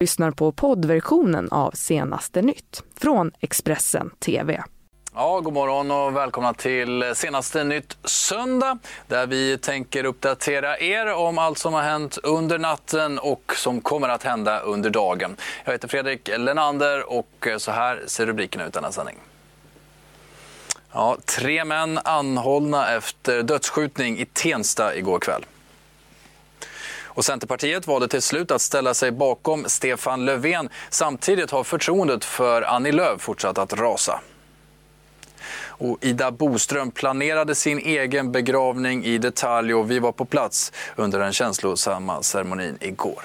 lyssnar på poddversionen av Senaste nytt från Expressen TV. Ja, god morgon och välkomna till senaste nytt söndag där vi tänker uppdatera er om allt som har hänt under natten och som kommer att hända under dagen. Jag heter Fredrik Lenander och så här ser rubrikerna ut denna sändning. Ja, tre män anhållna efter dödsskjutning i Tensta igår kväll. Och Centerpartiet valde till slut att ställa sig bakom Stefan Löfven. Samtidigt har förtroendet för Annie Lööf fortsatt att rasa. Och Ida Boström planerade sin egen begravning i detalj och vi var på plats under den känslosamma ceremonin igår.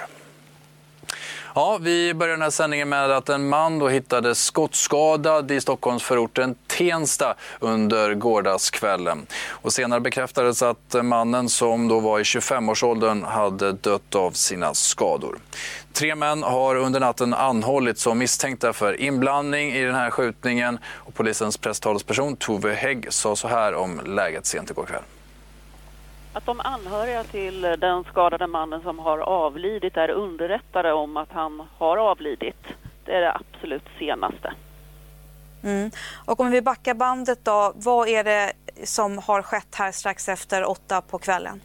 Ja, vi börjar den här sändningen med att en man då hittades skottskadad i Stockholmsförorten Tensta under gårdagskvällen. Och senare bekräftades att mannen som då var i 25-årsåldern hade dött av sina skador. Tre män har under natten anhållits som misstänkta för inblandning i den här skjutningen. Och polisens presstalesperson Tove Hägg sa så här om läget sent igår kväll. Att de anhöriga till den skadade mannen som har avlidit är underrättade om att han har avlidit. Det är det absolut senaste. Mm. Och om vi backar bandet då, vad är det som har skett här strax efter åtta på kvällen?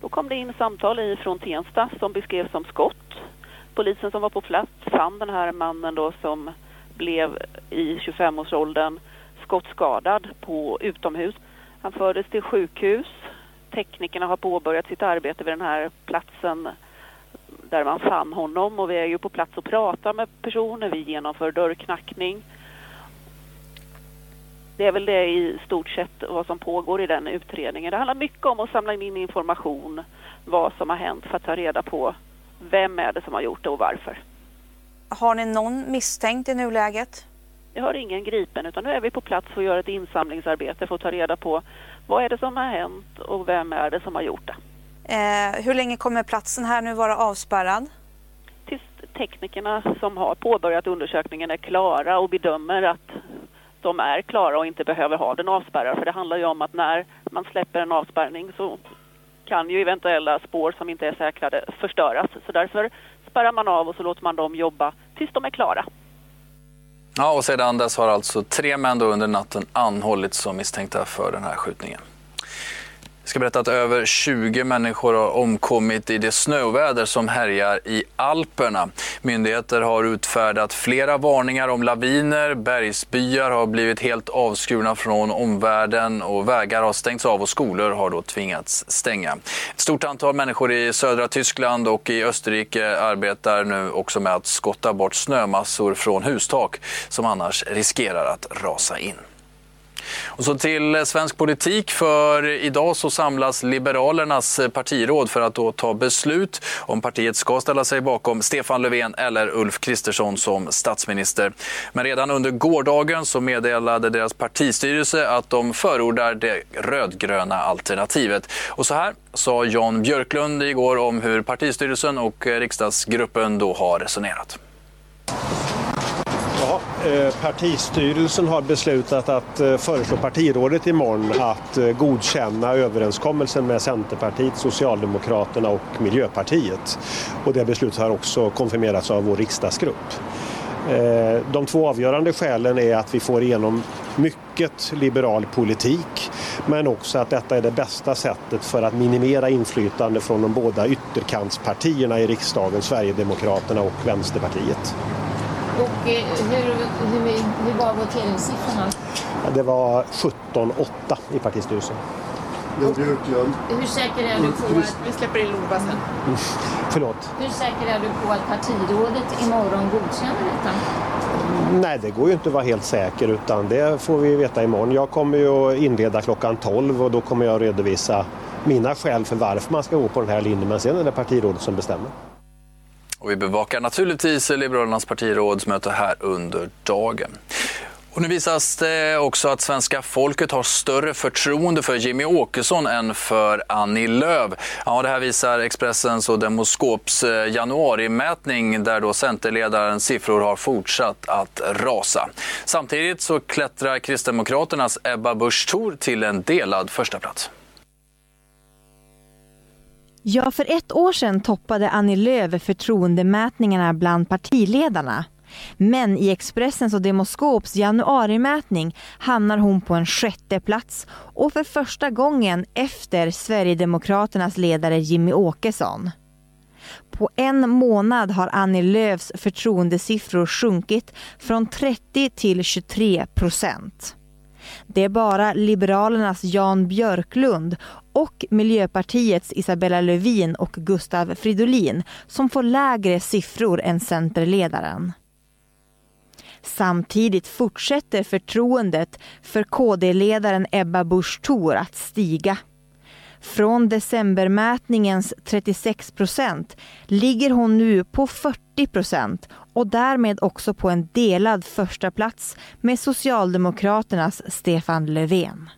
Då kom det in samtal från Tensta som beskrevs som skott. Polisen som var på plats fann den här mannen då som blev i 25-årsåldern skottskadad på utomhus. Han fördes till sjukhus teknikerna har påbörjat sitt arbete vid den här platsen där man fann honom och vi är ju på plats och pratar med personer, vi genomför dörrknackning. Det är väl det i stort sett vad som pågår i den utredningen. Det handlar mycket om att samla in information, vad som har hänt för att ta reda på vem är det som har gjort det och varför. Har ni någon misstänkt i nuläget? Jag har ingen gripen utan nu är vi på plats och gör ett insamlingsarbete för att ta reda på vad är det som har hänt och vem är det som har gjort det. Eh, hur länge kommer platsen här nu vara avspärrad? Tills teknikerna som har påbörjat undersökningen är klara och bedömer att de är klara och inte behöver ha den avspärrad. För det handlar ju om att när man släpper en avspärrning så kan ju eventuella spår som inte är säkrade förstöras. Så därför spärrar man av och så låter man dem jobba tills de är klara. Ja, och sedan dess har alltså tre män under natten anhållits som misstänkta för den här skjutningen. Jag ska berätta att över 20 människor har omkommit i det snöväder som härjar i Alperna. Myndigheter har utfärdat flera varningar om laviner, bergsbyar har blivit helt avskurna från omvärlden och vägar har stängts av och skolor har då tvingats stänga. Ett stort antal människor i södra Tyskland och i Österrike arbetar nu också med att skotta bort snömassor från hustak som annars riskerar att rasa in. Och så till svensk politik, för idag så samlas Liberalernas partiråd för att då ta beslut om partiet ska ställa sig bakom Stefan Löfven eller Ulf Kristersson som statsminister. Men redan under gårdagen så meddelade deras partistyrelse att de förordar det rödgröna alternativet. Och så här sa Jan Björklund igår om hur partistyrelsen och riksdagsgruppen då har resonerat. Ja, eh, partistyrelsen har beslutat att eh, föreslå partirådet imorgon att eh, godkänna överenskommelsen med Centerpartiet, Socialdemokraterna och Miljöpartiet. Och det beslutet har också konfirmerats av vår riksdagsgrupp. De två avgörande skälen är att vi får igenom mycket liberal politik men också att detta är det bästa sättet för att minimera inflytande från de båda ytterkantspartierna i riksdagen, Sverigedemokraterna och Vänsterpartiet. Och eh, hur, hur, hur var voteringssiffrorna? Det var 17-8 i partistyrelsen. Jan Björklund. Hur säker är du på att... Vi släpper in Lova sen. Mm. Förlåt? Hur säker är du på att partirådet imorgon godkänner detta? Nej, det går ju inte att vara helt säker utan det får vi veta imorgon. Jag kommer ju att inleda klockan 12 och då kommer jag att redovisa mina skäl för varför man ska gå på den här linjen men sen är det partirådet som bestämmer. Och vi bevakar naturligtvis Liberalernas partirådsmöte här under dagen. Och nu visas det också att svenska folket har större förtroende för Jimmy Åkesson än för Annie Lööf. Ja, det här visar Expressens och Demoskops eh, januarimätning där då Centerledarens siffror har fortsatt att rasa. Samtidigt så klättrar Kristdemokraternas Ebba Busch Thor till en delad förstaplats. Ja, för ett år sedan toppade Annie Lööf förtroendemätningarna bland partiledarna. Men i Expressens och Demoskops januarimätning hamnar hon på en sjätte plats och för första gången efter Sverigedemokraternas ledare Jimmy Åkesson. På en månad har Annie Lööfs förtroendesiffror sjunkit från 30 till 23 procent. Det är bara Liberalernas Jan Björklund och Miljöpartiets Isabella Lövin och Gustav Fridolin som får lägre siffror än Centerledaren. Samtidigt fortsätter förtroendet för KD-ledaren Ebba Busch Thor att stiga. Från decembermätningens 36 procent ligger hon nu på 40 procent och därmed också på en delad första plats med Socialdemokraternas Stefan Löfven.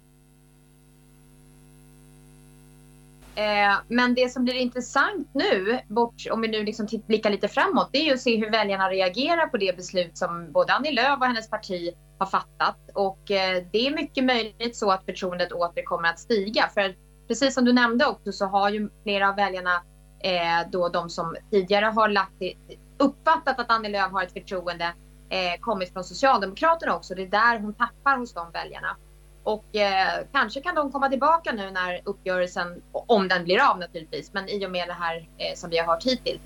Eh, men det som blir intressant nu, bort, om vi nu liksom blickar lite framåt, det är ju att se hur väljarna reagerar på det beslut som både Annie Lööf och hennes parti har fattat. Och eh, det är mycket möjligt så att förtroendet åter kommer att stiga. För precis som du nämnde också så har ju flera av väljarna, eh, då de som tidigare har lagt, uppfattat att Annie Lööf har ett förtroende, eh, kommit från Socialdemokraterna också. Det är där hon tappar hos de väljarna. Och eh, kanske kan de komma tillbaka nu när uppgörelsen, om den blir av naturligtvis, men i och med det här eh, som vi har hört hittills.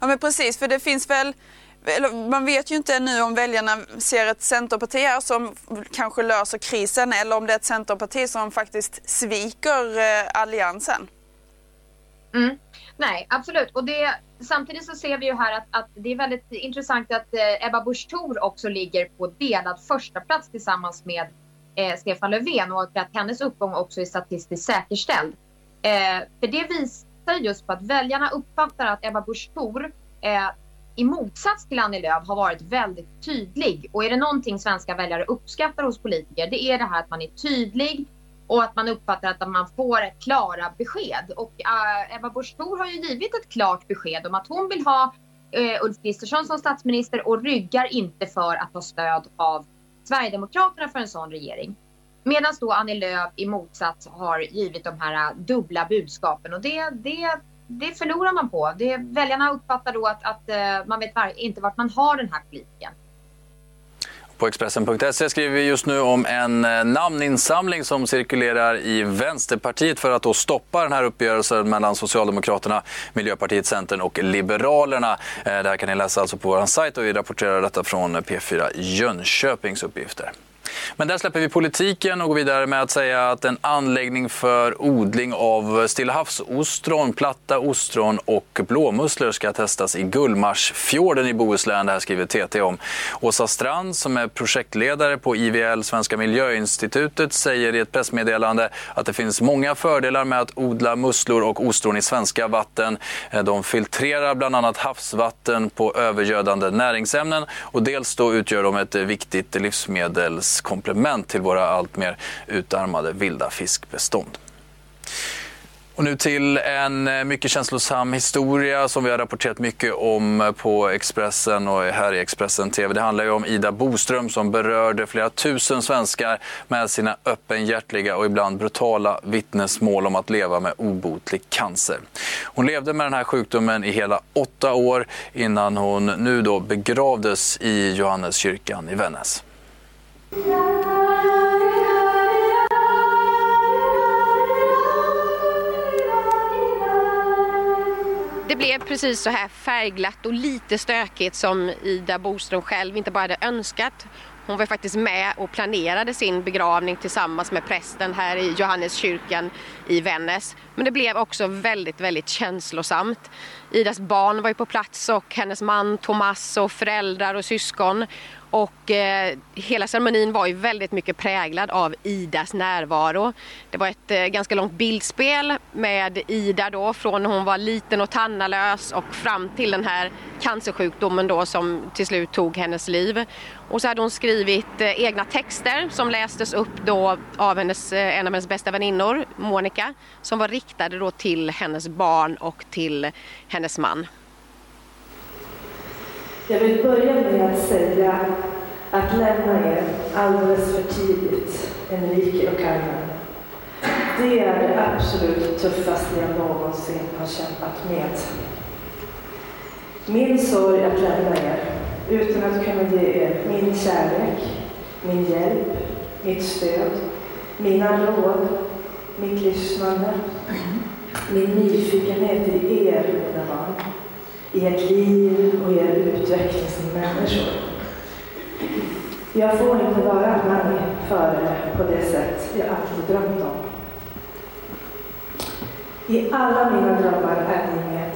Ja men precis, för det finns väl man vet ju inte nu om väljarna ser ett centerparti här som kanske löser krisen eller om det är ett centerparti som faktiskt sviker eh, alliansen. Mm. Nej, absolut. Och det, samtidigt så ser vi ju här att, att det är väldigt intressant att eh, Ebba Busch Thor också ligger på delad första plats tillsammans med eh, Stefan Löfven och att hennes uppgång också är statistiskt säkerställd. Eh, för det visar just på att väljarna uppfattar att Ebba Busch Thor eh, i motsats till Annie Lööf har varit väldigt tydlig. Och är det någonting svenska väljare uppskattar hos politiker, det är det här att man är tydlig, och att man uppfattar att man får klara besked. Och uh, Ebba Busch Thor har ju givit ett klart besked om att hon vill ha uh, Ulf Kristersson som statsminister och ryggar inte för att ha stöd av Sverigedemokraterna för en sån regering. Medan då Annie Lööf i motsats har givit de här uh, dubbla budskapen och det, det, det förlorar man på. Det, väljarna uppfattar då att, att man vet var, inte vart man har den här politikern. På Expressen.se skriver vi just nu om en eh, namninsamling som cirkulerar i Vänsterpartiet för att då stoppa den här uppgörelsen mellan Socialdemokraterna, Miljöpartiet, Centern och Liberalerna. Eh, det här kan ni läsa alltså på vår sajt och vi rapporterar detta från P4 Jönköpings uppgifter. Men där släpper vi politiken och går vidare med att säga att en anläggning för odling av stillahavsostron, platta ostron och blåmusslor ska testas i Gullmarsfjorden i Bohuslän. Det här skriver TT om. Åsa Strand som är projektledare på IVL, Svenska miljöinstitutet, säger i ett pressmeddelande att det finns många fördelar med att odla musslor och ostron i svenska vatten. De filtrerar bland annat havsvatten på övergödande näringsämnen och dels då utgör de ett viktigt livsmedels komplement till våra allt mer utarmade vilda fiskbestånd. Och nu till en eh, mycket känslosam historia som vi har rapporterat mycket om eh, på Expressen och här i Expressen TV. Det handlar ju om Ida Boström som berörde flera tusen svenskar med sina öppenhjärtliga och ibland brutala vittnesmål om att leva med obotlig cancer. Hon levde med den här sjukdomen i hela åtta år innan hon nu då begravdes i Johanneskyrkan i Vännäs. Det blev precis så här färgglatt och lite stökigt som Ida Boström själv inte bara hade önskat. Hon var faktiskt med och planerade sin begravning tillsammans med prästen här i Johanneskyrkan i Vännäs. Men det blev också väldigt, väldigt känslosamt. Idas barn var ju på plats och hennes man Thomas och föräldrar och syskon. Och eh, hela ceremonin var ju väldigt mycket präglad av Idas närvaro. Det var ett eh, ganska långt bildspel med Ida då från hon var liten och tannalös och fram till den här cancersjukdomen då som till slut tog hennes liv. Och så hade hon skrivit eh, egna texter som lästes upp då av hennes, eh, en av hennes bästa väninnor, Monica, som var riktade då till hennes barn och till hennes man. Jag vill börja med att säga att lämna er alldeles för tidigt, Enrique och Carmen. Det är det absolut tuffaste jag någonsin har kämpat med. Min sorg att lämna er, utan att kunna ge er min kärlek, min hjälp, mitt stöd, mina råd, mitt lyssnande, min nyfikenhet i er, mina ert liv och er utveckling som människor. Jag får inte vara Nanny före på det sätt jag alltid drömt om. I alla mina drömmar är ni med.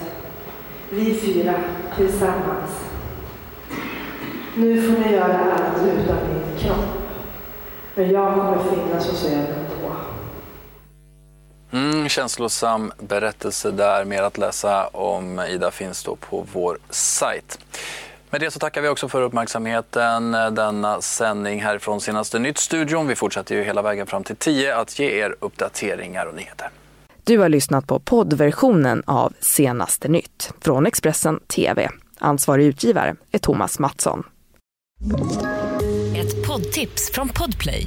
Vi fyra tillsammans. Nu får ni göra allt utan min kropp. Men jag kommer finnas hos er känslosam berättelse där. Mer att läsa om Ida finns då på vår sajt. Med det så tackar vi också för uppmärksamheten denna sändning härifrån senaste Nytt-studion. Vi fortsätter ju hela vägen fram till 10 att ge er uppdateringar och nyheter. Du har lyssnat på poddversionen av Senaste nytt från Expressen TV. Ansvarig utgivare är Thomas Mattsson. Ett poddtips från Podplay.